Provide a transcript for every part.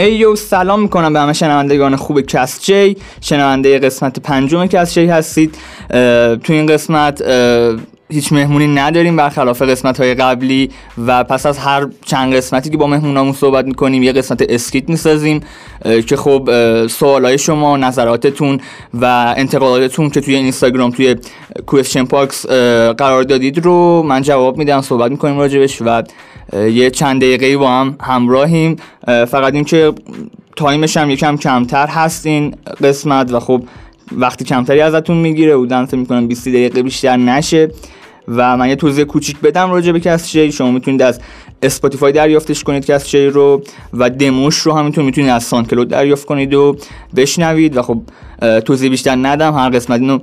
ayo سلام می‌کنم به همه شنوندگان خوب کست جی. شنونده قسمت پنجم کست جی هستید. تو این قسمت هیچ مهمونی نداریم برخلاف قسمت های قبلی و پس از هر چند قسمتی که با مهمونامون صحبت می‌کنیم یه قسمت skit می‌سازیم که خب های شما نظراتتون و انتقاداتتون که توی اینستاگرام توی question box قرار دادید رو من جواب میدم صحبت می‌کنیم راجبش و یه چند دقیقه با هم همراهیم. فقط اینکه time ش هم یکم کمتر هست این قسمت و خب وقتی کمتری ازتون می‌گیره بودن فکر می‌کنم 20 دقیقه بیشتر نشه. و من یه توضیح کوچیک بدم راجع به کست جی. شما می‌تونید از Spotify دریافتش کنید کست جی رو و دموش رو همینطور می‌تونید از SoundCloud دریافت کنید و بشنوید. و خب توضیح بیشتر ندم هر قسمت اینو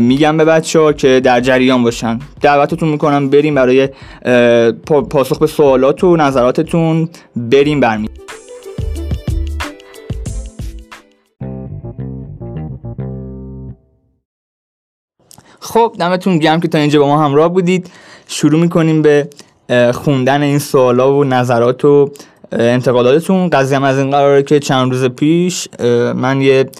میگم به بچه ها که در جریان باشن. دعوتتون می‌کنم بریم برای پاسخ به سوالات و نظراتتون بریم برمی خب دمتون گرم که تا اینجا با ما همراه بودید. شروع می‌کنیم به خوندن این سوالا و نظرات و انتقاداتتون. قضیه از این قراره که چند روز پیش من یه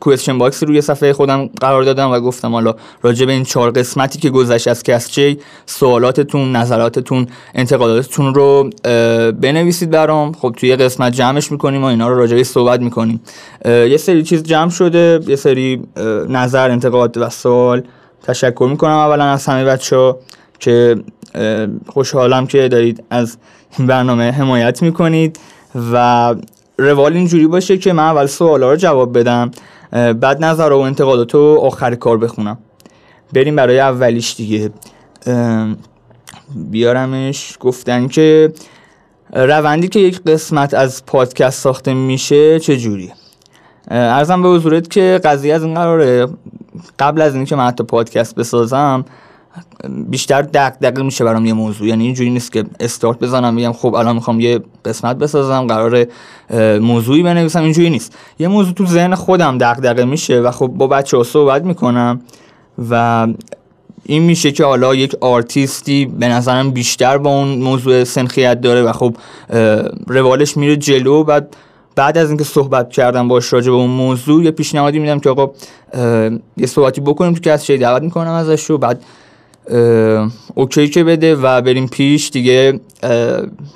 question box روی صفحه خودم قرار دادم و گفتم حالا راجع به این چهار قسمتی که گذشت از کسچی سوالاتتون نظراتتون انتقاداتتون رو بنویسید برام. خب توی قسمت جمعش می‌کنیم و اینا رو راجع صحبت می‌کنیم. یه سری چیز جمع شده یه سری نظر انتقاد و سوال. تشکر می‌کنم اولا از همه بچه ها که خوشحالم که دارید از این برنامه حمایت می‌کنید و روال اینجوری باشه که من اول سوالا رو جواب بدم بعد نظر و انتقادات رو آخر کار بخونم. بریم برای اولیش دیگه. بیارمش. گفتن که روندی که یک قسمت از پادکست ساخته میشه چجوری ارزم به حضورت که قضیه از این قراره. قبل از اینکه من حتی پادکست بسازم بیشتر دق دقیق میشه برام یه موضوع. یعنی اینجوری نیست که استارت بزنم بگم خب الان می‌خوام یه قسمت بسازم قرار موضوعی بنویسم اینجوری نیست. یه موضوع تو ذهن خودم دق میشه و خب با بچه ها صحبت می‌کنم و این میشه که حالا یک آرتیستی به نظرم بیشتر با اون موضوع سنخیت داره و خب روالش میره جلو. بعد بعد از اینکه صحبت کردم باش راجع به اون موضوع یه پیشنهادی میدم که آقا یه صحبتی بکنیم که از دعوت می‌کنم ازش رو بعد اوکی که بده و بریم پیش دیگه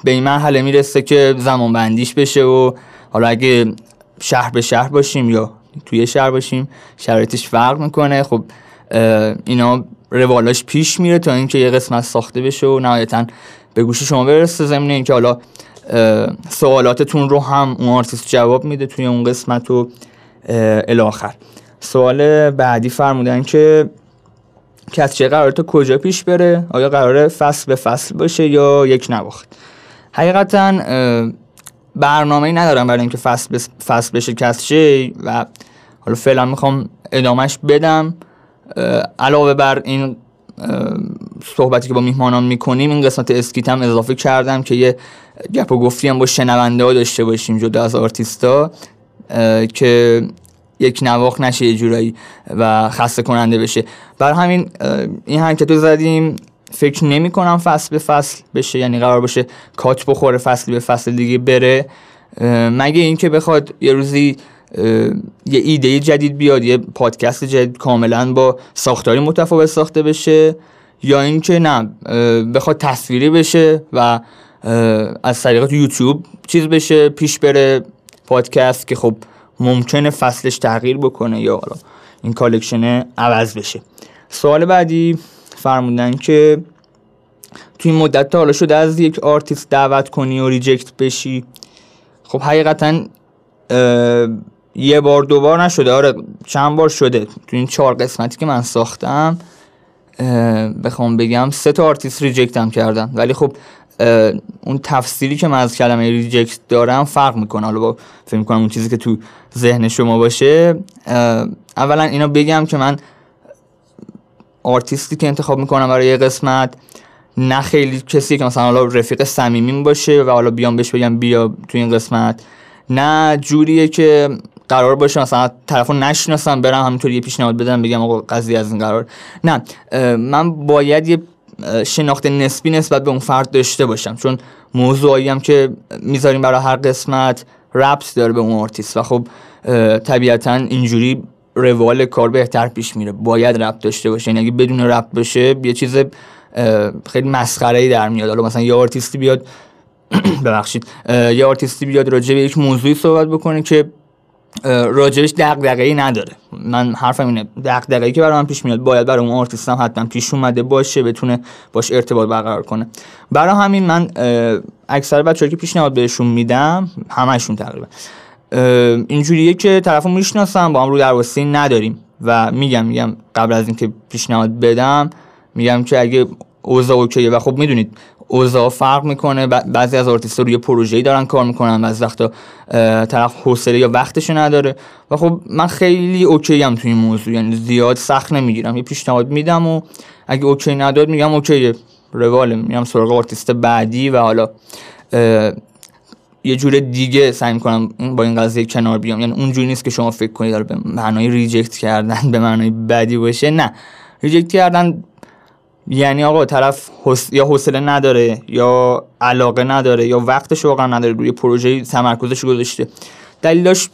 به این مرحله می‌رسه که زمان بندیش بشه و حالا اگه شهر به شهر باشیم یا توی شهر باشیم شرایطش فرق می‌کنه. خب اینا روالاش پیش میره تا اینکه یه قسمت ساخته بشه و نهایتا به گوش شما برسه زمینه اینکه حالا سوالاتتون رو هم اون آرتیست جواب میده توی اون قسمت و الاخر. سوال بعدی فرمودن که کست جی قراره تا کجا پیش بره؟ آیا قراره فصل به فصل باشه یا یک نواخت حقیقتا برنامه ای ندارم برای اینکه فصل, بس فصل بشه کسچه و حالا فعلا می‌خوام ادامهش بدم. علاوه بر این صحبتی که با میهمانان می‌کنیم این قسمت اسکیت هم اضافه کردم که یه گپ و گفتی هم با شنونده ها داشته باشیم جدا از آرتیستا که یک نواخ نشه یه جورایی و خسته کننده بشه. بر همین این حرکت رو زدیم. فکر نمی کنم فصل به فصل بشه یعنی قرار باشه کات بخوره فصل به فصل دیگه بره. مگه اینکه بخواد یه روزی یه ایده جدید بیاد یه پادکست جدید کاملا با ساختاری متفاوت ساخته بشه یا اینکه نه بخواد تصویری بشه و از طریق یوتیوب چیز بشه پیش بره پادکست که خب ممکنه فصلش تغییر بکنه یا حالا این collection عوض بشه. سوال بعدی فرمودن که توی این مدت تا حالا شده از یک آرتیست دعوت کنی و reject بشی؟ خب حقیقتا یه بار دو بار نشده. آره چند بار شده. تو این چهار قسمتی که من ساختم بخوام بگم سه تا artist reject م کردن. ولی خب اون تفسیری که من از کلمه reject دارم فرق می‌کنه. حالا با فکر می‌کنم اون چیزی که تو ذهن شما باشه. اولا اینا بگم که من آرتیستی که انتخاب می‌کنم برای یه قسمت نه خیلی کسی که مثلا حالا رفیق صمیمیم باشه و حالا بیام بهش بگم بیا تو این قسمت نه جوریه که قرار باشه مثلا طرفو نشناسم برم همینطوری یه پیشنهاد بدم بگم آقا قضیه از این قرار. نه من باید یه شناخت نسبی نسبت به اون فرد داشته باشم. چون موضوعی هم که می‌ذاریم برای هر قسمت ربط داره به اون آرتیست و خب طبیعتا اینجوری روال کار بهتر پیش میره. باید ربط داشته باشه. یعنی اگه بدون ربط باشه یه چیز خیلی مسخره در میاد. حالا مثلا یه آرتیستی بیاد ببخشید یه آرتیستی بیاد راجع به یک موضوعی صحبت بکنه که راجبش دغدغه ای نداره. من حرفم اینه دغدغه ای که برای من پیش میاد باید برای اون آرتیست هم حتما پیش اومده باشه بتونه باش ارتباط برقرار کنه. برای همین من اکثر بچه‌ها که پیشنهاد بهشون میدم همشون تقریبا. اینجوریه که طرفو می‌شناسم با هم رو درواسی نداریم. و میگم میگم قبل از اینکه پیشنهاد بدم میگم که اگه اوضاع okay ه و خب می‌دونید اوضاع فرق می‌کنه. بعضی از آرتیست‌ها روی پروژه‌ای دارن کار می‌کنن بعضی وقتا طرف حوصله یا وقتشو نداره. و خب من خیلی okay ام توی این موضوع یعنی زیاد سخت نمی‌گیرم. یه پیشنهاد میدم و اگه okay نداد میگم okay رواله میرم سراغ آرتیست بعدی و حالا یه جور دیگه سعی می‌کنم با این قضیه کنار بیام. یعنی اونجوری نیست که شما فکر کنید داره به معنای reject کردن به معنای بدی باشه. نه. reject کردن یعنی آقا طرف یا حوصله نداره یا علاقه نداره یا وقتش واقعا نداره روی پروژه تمرکزش گذاشته. دلیلاش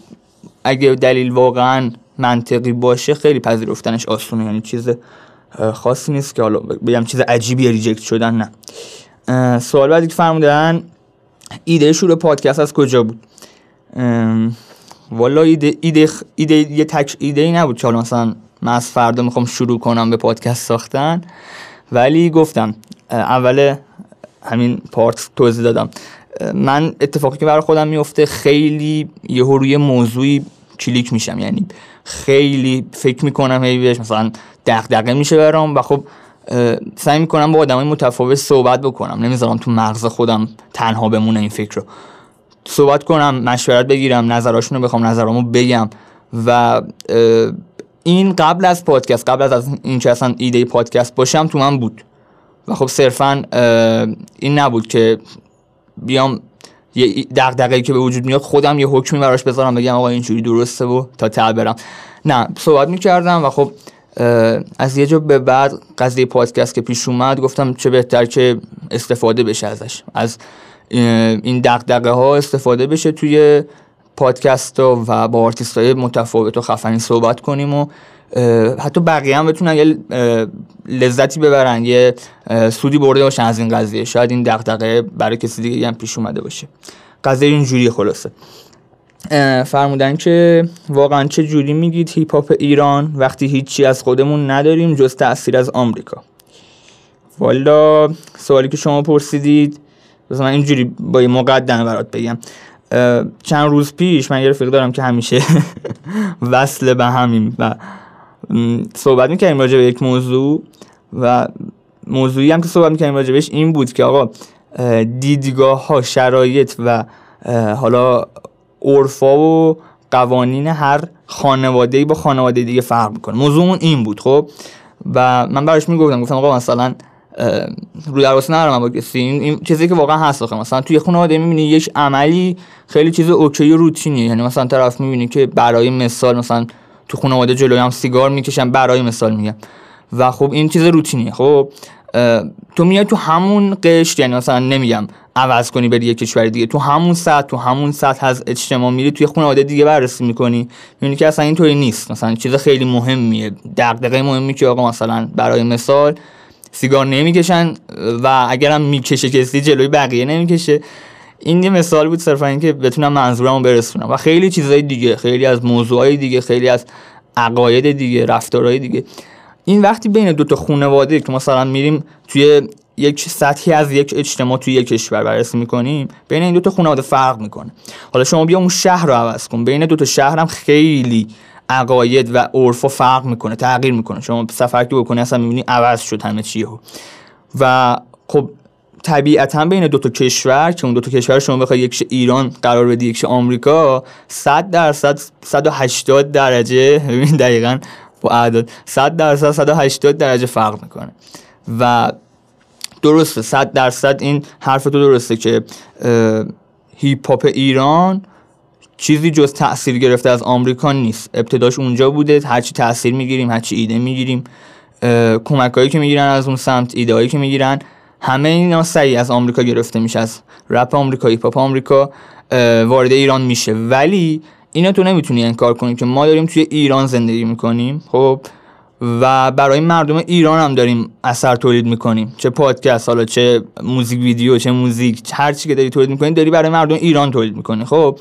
اگه دلیل واقعا منطقی باشه خیلی پذیرفتنش آسونه یعنی چیز خاصی نیست که حالا بگم چیز عجیبی ریجکت شدن نه. سوال بعدی که فرمودن ایده شروع پادکست از کجا بود؟ والا ایده ایده ایده یه تک ایده ای نبود که حالا مثلا من از فردا می‌خوام شروع کنم به پادکست ساختن. ولی گفتم اول همین پارت توضیح دادم. من اتفاقی که برای خودم میفته خیلی یه روی موضوعی کلیک میشم. یعنی خیلی فکر می‌کنم هی بهش مثلا دغدغه میشه برام و خب سعی می‌کنم با آدمای متفاوت صحبت بکنم. نمی‌ذارم تو مغز خودم تنها بمونه این فکر رو. صحبت کنم مشورت بگیرم نظراشون رو بخوام نظرامو بگم و این قبل از پادکست قبل از اینکه اصلا ایده پادکست باشم تو من بود. و خب صرفا این نبود که بیام یه دغدغه‌ای که به وجود میاد خودم یه حکمی براش بذارم بگم آقا اینجوری درسته و تا ته برم. نه صحبت می‌کردم و خب از یه جا به بعد قضیه پادکست که پیش اومد گفتم چه بهتر که استفاده بشه ازش. از این دغدغه ها استفاده بشه توی پادکست و با آرتیست های متفاوت و خفنی صحبت کنیم و حتی بقیه هم بتونن یه لذتی ببرن یه سودی برده باشن از این قضیه. شاید این دغدغه برای کسی دیگه هم پیش اومده باشه. قضیه اینجوری خلاصه. فرمودن که واقعا چه جوری میگید هیپ هاپ ایران وقتی هیچی از خودمون نداریم جز تاثیر از آمریکا؟ والا سوالی که شما پرسیدید من اینجوری با یه مقدمه برات بگم. چند روز پیش من یه رفیق دارم که همیشه وصل به همین و صحبت می‌کردیم راجع به یک موضوع و موضوعی هم که صحبت می‌کردیم راجع بهش این بود که آقا دیدگاه ها شرایط و حالا عرفا و قوانین هر خانواده با خانواده دیگه فرق می‌کنه. موضوعمون این بود خب؟ و من براش می‌گفتم گفتم آقا مثلا رو درواسی ندارم با کسی. این چیزی که واقعا هست آخه. مثلا توی خانواده می‌بینی یک عملی خیلی چیز اوکی و روتینیه. یعنی مثلا طرف می‌بینی که برای مثال مثلا تو خانواده جلوی هم سیگار می‌کشن برای مثال میگم. و خب این چیز روتینیه. خب تو میای تو همون قشت یعنی مثلا نمیگم عوض کنی بری یه کشور دیگه. تو همون سطح تو همون سطح از اجتماع میری توی خانواده دیگه بررسی می‌کنی. می‌بینی که اصلا اینطوری نیست. مثلا چیز خیلی مهمیه. دغدغه مهمی که آقا مثلا برای مثال سیگار نمی‌کشن و اگرم می‌کشه کسی جلوی بقیه نمی‌کشه. این یه مثال بود صرفا اینکه بتونم منظورمو برسونم. و خیلی چیزهای دیگه خیلی از موضوعهای دیگه خیلی از عقاید دیگه رفتارهای دیگه. این وقتی بین دو تا خانواده که مثلا میریم توی یک سطحی از یک اجتماع توی یک کشور بررسی می‌کنیم بین این دو تا خانواده فرق می‌کنه. حالا شما بیا اون شهر رو عوض کن. بین دو تا شهر هم خیلی عقاید و عرف فرق می‌کنه تغییر می‌کنه. شما سفر که بکنی اصلا می‌بینی عوض شد همه چیه و خب طبیعتا بین دو تا کشور که اون دو تا کشور شما بخوای یکش ایران قرار بدی یکش آمریکا 100 درصد 180 درجه ببین دقیقا با اعداد 100 درصد 180 درجه فرق می‌کنه. و درسته 100 درصد این حرف تو درسته که هیپ هاپ ایران چیزی جز تاثیر گرفته از آمریکا نیست. ابتداش اونجا بوده هرچی تاثیر می‌گیریم هرچی ایده می‌گیریم. کمک هایی که می‌گیرن از اون سمت ایده هایی که می‌گیرن همه اینا سعی از آمریکا گرفته میشه از رپ آمریکا هیپ هاپ آمریکا وارد ایران میشه. ولی اینا تو نمی‌تونی انکار کنی که ما داریم توی ایران زندگی می‌کنیم خب؟ و برای مردم ایران هم داریم اثر تولید می‌کنیم. چه پادکست حالا چه موزیک ویدیو چه موزیک هر چی که داری تولید می‌کنی داری برای مردم ایران تولید می‌کنی خب؟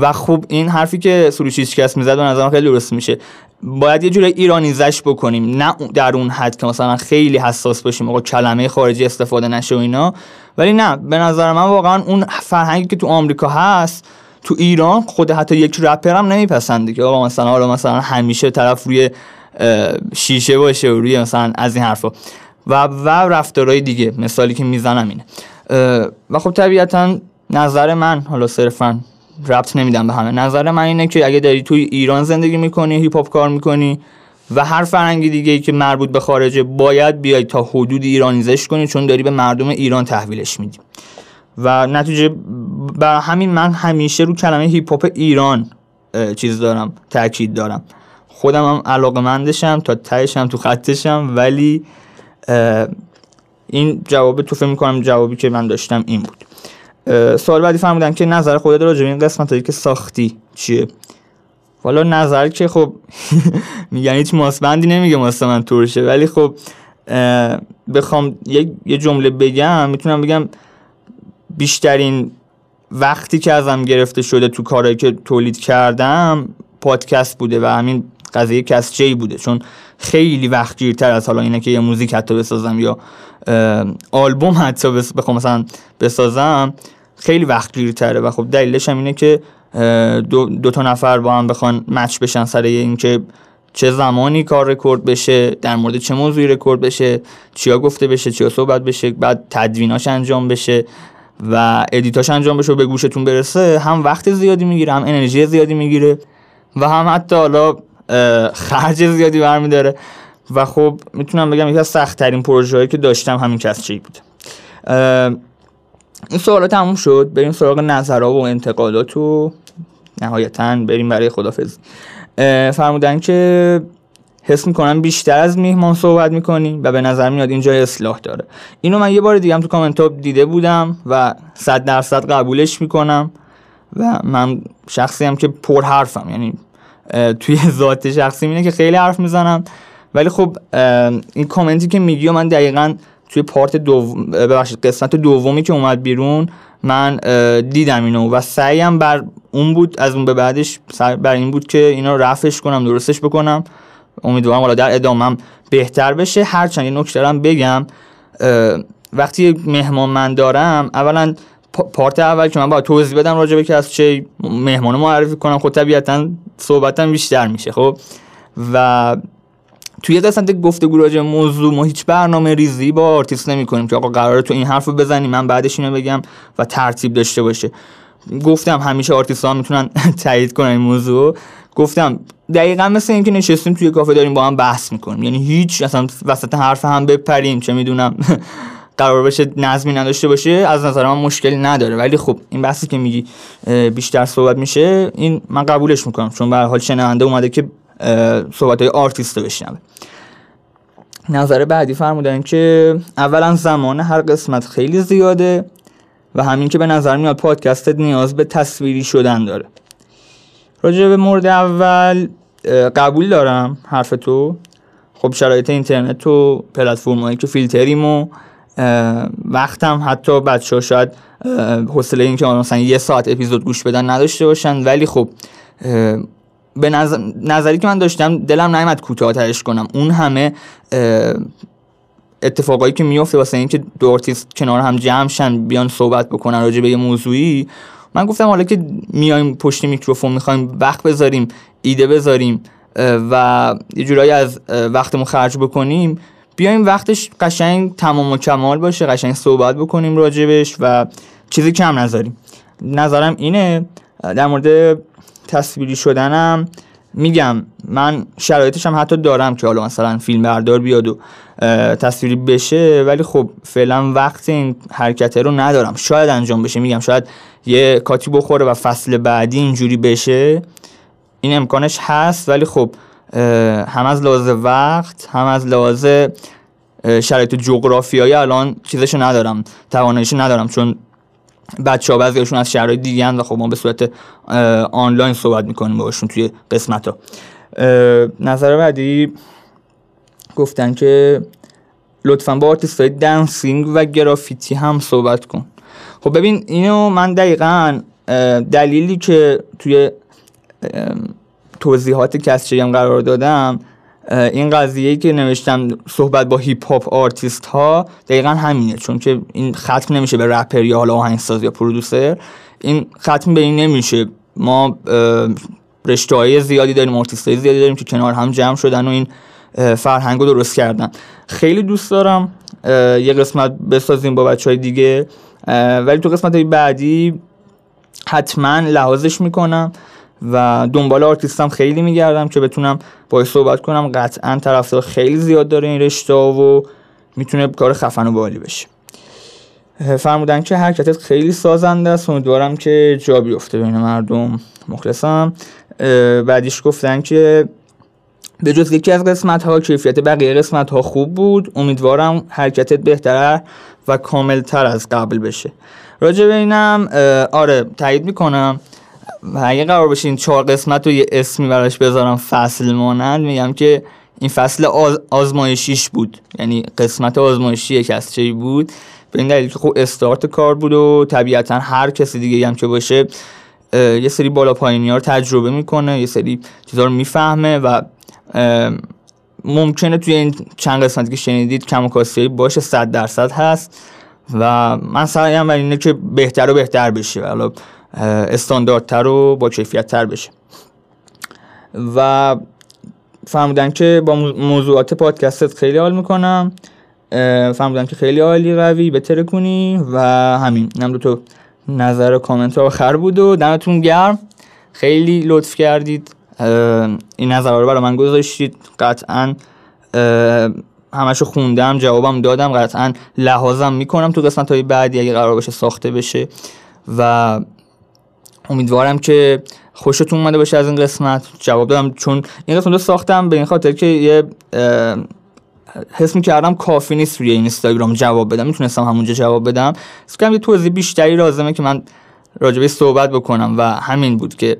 و خب این حرفی که سروش هیچکس می‌زد به نظرم خیلی درست میشه. باید یه جوری ایرانیزش بکنیم نه در اون حد که مثلا خیلی حساس باشیم آقا کلمه خارجی استفاده نشه و اینا. ولی نه به نظر من واقعا اون فرهنگی که تو آمریکا هست تو ایران خود حتی یک رپر هم نمیپسنده که آقا مثلا حالا مثلا همیشه طرف روی شیشه باشه و روی مثلا از این حرفا. و و رفتارهای دیگه مثالی که می‌زنم اینه. و خب طبیعتا نظر من حالا صرفا ربط نمیدم به همه. نظر من اینه که اگه داری توی ایران زندگی می‌کنی هیپ هاپ کار می‌کنی و هر فرنگی دیگه ای که مربوط به خارجه باید بیای تا حدود ایرانیزش کنی چون داری به مردم ایران تحویلش میدی. و نتیجه بر همین من همیشه رو کلمه هیپ هاپ ایران چیز دارم تاکید دارم. خودم هم علاقه مندشم تا تهشم تو خطشم ولی این جواب تو فکر می‌کنم جوابی که من داشتم این بود. سوال بعدی فرمودن که نظر خودت راجع به این قسمت هایی که ساختی چیه؟ والا نظر که خب میگن هیچ ماسبندی نمیگه ماسه من ترشه ولی خب بخوام یه جمله بگم می‌تونم بگم بیشترین وقتی که ازم گرفته شده تو کارهایی که تولید کردم پادکست بوده و همین قضیه کسچه بوده چون خیلی وقت گیرتر از حالا اینه که یه موزیک حتی بسازم یا آلبوم حتی بخوام مثلا بسازم. خیلی وقت گیرتره و خب دلیلش هم اینه که دو, دو تا نفر با هم بخوان مچ بشن سر اینکه چه زمانی کار رکورد بشه در مورد چه موضوعی رکورد بشه چیا گفته بشه چیا صحبت بشه بعد تدویناش انجام بشه و edit اش انجام بشه و به گوشتون برسه هم وقت زیادی می‌گیره هم انرژی زیادی می‌گیره و هم حتی حالا خرج زیادی برمیداره. و خب می‌تونم بگم یکی از سخت ترین پروژه که داشتم همین Cast Jey بود. این سوالا تموم شد. بریم سراغ نظرها و انتقادات و نهایتا بریم برای خدافز فرمودن که حس می‌کنم بیشتر از میهمان صحبت می‌کنی و به نظر میاد اینجا اصلاح داره. اینو من یه بار دیگه هم تو کامنت دیده بودم و صد درصد قبولش می‌کنم و من شخصی هم که پر حرفم یعنی توی ذات شخصی اینه که خیلی حرف می‌زنم. ولی خب این کامنتی که میگی و من دقیقا توی پارت دوم ببخشید قسمت دومی که اومد بیرون من دیدم اینو و سعیم بر اون بود از اون به بعدش بر این بود که اینو رفعش کنم درستش بکنم. امیدوارم حالا در ادامم بهتر بشه. هرچند یه نکته دارم بگم وقتی مهمان من دارم اولا part اول که من باید توضیح بدم راجع به که از چه مهمان معرفی کنم خب طبیعتا صحبتم بیشتر میشه خب؟ و توی قسمت گفتگو راجع موضوع ما هیچ برنامه ریزی با آرتیست نمی کنیم که آقا قراره تو این حرف رو بزنیم من بعدش اینو بگم و ترتیب داشته باشه. گفتم همیشه آرتیست ها می‌تونن تایید کنن این موضوع. گفتم دقیقا مثل اینکه نشستیم توی کافه داریم با هم بحث می‌کنیم. یعنی هیچ اصلا وسط حرف هم بپریم چه می‌دونم قرار باشه نظمی نداشته باشه از نظر من مشکلی نداره. ولی خب این بحثی که میگی بیشتر صحبت میشه این من قبولش می‌کنم. چون به هر حال شنونده اومده که صحبت های آرتیست رو نظر بعدی فرمودن که اولا زمان هر قسمت خیلی زیاده و همین که به نظر میاد پادکستت نیاز به تصویری شدن داره. راجع به مورد اول قبول دارم حرف تو. خب شرایط اینترنت و پلتفرم هایی که فیلتریم و وقتم حتی بچه ها شاید حوصله این که مثلا یه ساعت اپیزود گوش بدن نداشته باشن. ولی خب به نظر... نظری که من داشتم دلم نیامد کوتاه‌ترش کنم. اون همه اتفاقایی که میفته واسه اینکه دو آرتیست کنار هم جمع شن بیان صحبت بکنن راجع به یه موضوعی من گفتم حالا که میایم پشت میکروفون می‌خوایم وقت بذاریم ایده بذاریم و یه جورایی از وقتمون خرج بکنیم بیایم وقتش قشنگ تمام و کمال باشه قشنگ صحبت بکنیم راجبش و چیزی کم نذاریم. نظرم اینه در مورد تصویری شدنم میگم من شرایطش هم حتی دارم که حالا مثلا فیلم بردار بیاد و تصویری بشه ولی خب فعلا وقت این حرکت رو ندارم. شاید انجام بشه میگم شاید یه کاتی بخوره و فصل بعدی اینجوری بشه. این امکانش هست ولی خب هم از لحاظ وقت هم از لحاظ شرایط جغرافیایی الان چیزشو ندارم تواناییشو ندارم. چون بچه ها بعضیشون از شهرهای دیگه و خب ما به صورت آنلاین صحبت می‌کنیم باشون توی قسمت ها نظر بعدی گفتن که لطفا با آرتیست های dancing و گرافیتی هم صحبت کن. خب ببین اینو من دقیقا دلیلی که توی توضیحات Cast Jey هم قرار دادم این قضیه که نوشتم صحبت با هیپ هاپ آرتیست ها دقیقا همینه چون که این ختم نمیشه به رپر یا حالا آهنگساز یا producer این ختم به این نمیشه. ما رشته های زیادی داریم آرتیست های زیادی داریم که کنار هم جمع شدن و این فرهنگ رو درست کردن. خیلی دوست دارم یه قسمت بسازیم با بچه های دیگه ولی تو قسمت های بعدی حتما لحاظش می‌کنم. و دنبال آرتیستم خیلی میگردم که بتونم باهاش صحبت کنم. قطعا طرفدار خیلی زیاد داره این رشته و می‌تونه کار خفن و باحالی بشه. فرمودن که حرکتت خیلی سازنده است. امیدوارم که جا بیفته بین مردم. مخلصم. بعدیش گفتن که به جز یکی از قسمت ها کیفیت بقیه قسمت ها خوب بود. امیدوارم حرکتت بهتر و کاملتر از قبل بشه. راجع به اینم آره تایید می‌کنم. و اگه قرار بشه این چهار قسمت رو یه اسمی براش بذارم فصل مانند میگم که این فصل آز... آزمایشیش بود. یعنی قسمت آزمایشی یک از چی بود. به این دلیل که خب استارت کار بود و طبیعتا هر کسی دیگه هم که باشه یه سری بالا پایینی رو تجربه می‌کنه یه سری چیزا رو می‌فهمه و ممکنه توی این چند قسمتی که شنیدید کم و باشه صد درصد هست. و من سعیم بر اینه که بهتر و بهتر بشه. حالا استانداردتر و با کیفیت تر بشه. و فهمیدن که با موضوعات پادکستت خیلی حال می‌کنم. فهمیدن که خیلی عالی قوی بهتره کنی و همین. نم دو تو نظر و کامنت آخر بود و دمتون گرم. خیلی لطف کردید. این نظر رو برای من گذاشتید. قطعا همشو خوندم جوابم دادم. قطعا لحاظم می‌کنم تو قسمت های بعدی اگه قرار باشه ساخته بشه. و امیدوارم که خوشتون اومده باشه از این قسمت. جواب دادم چون این قسمت رو ساختم به این خاطر که یه حس کردم کافی نیست روی اینستاگرام جواب بدم. می‌تونستم همونجا جواب بدم. کنم یه توضیح بیشتری لازمه که من راجبه صحبت بکنم و همین بود که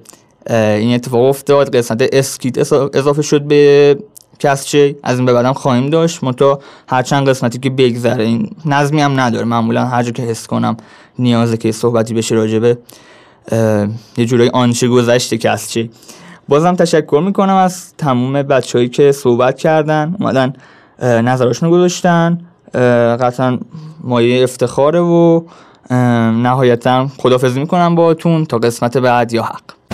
این اتفاق افتاد. قسمت اسکیت اضافه شد به کسچه. از این به بعدم خواهیم داشت. منتها هر چند قسمتی که بگذره این نظمی هم نداره. معمولا هر جا که حس کنم نیازه که صحبتی بشه راجبه یه جورایی آنچه گذشته کسچه بازم تشکر می‌کنم از تموم بچههایی که صحبت کردن اومدن نظراشون گذاشتن. قطعا مایه افتخاره و نهایتا خدافزی می‌کنم با تا قسمت بعد یا حق.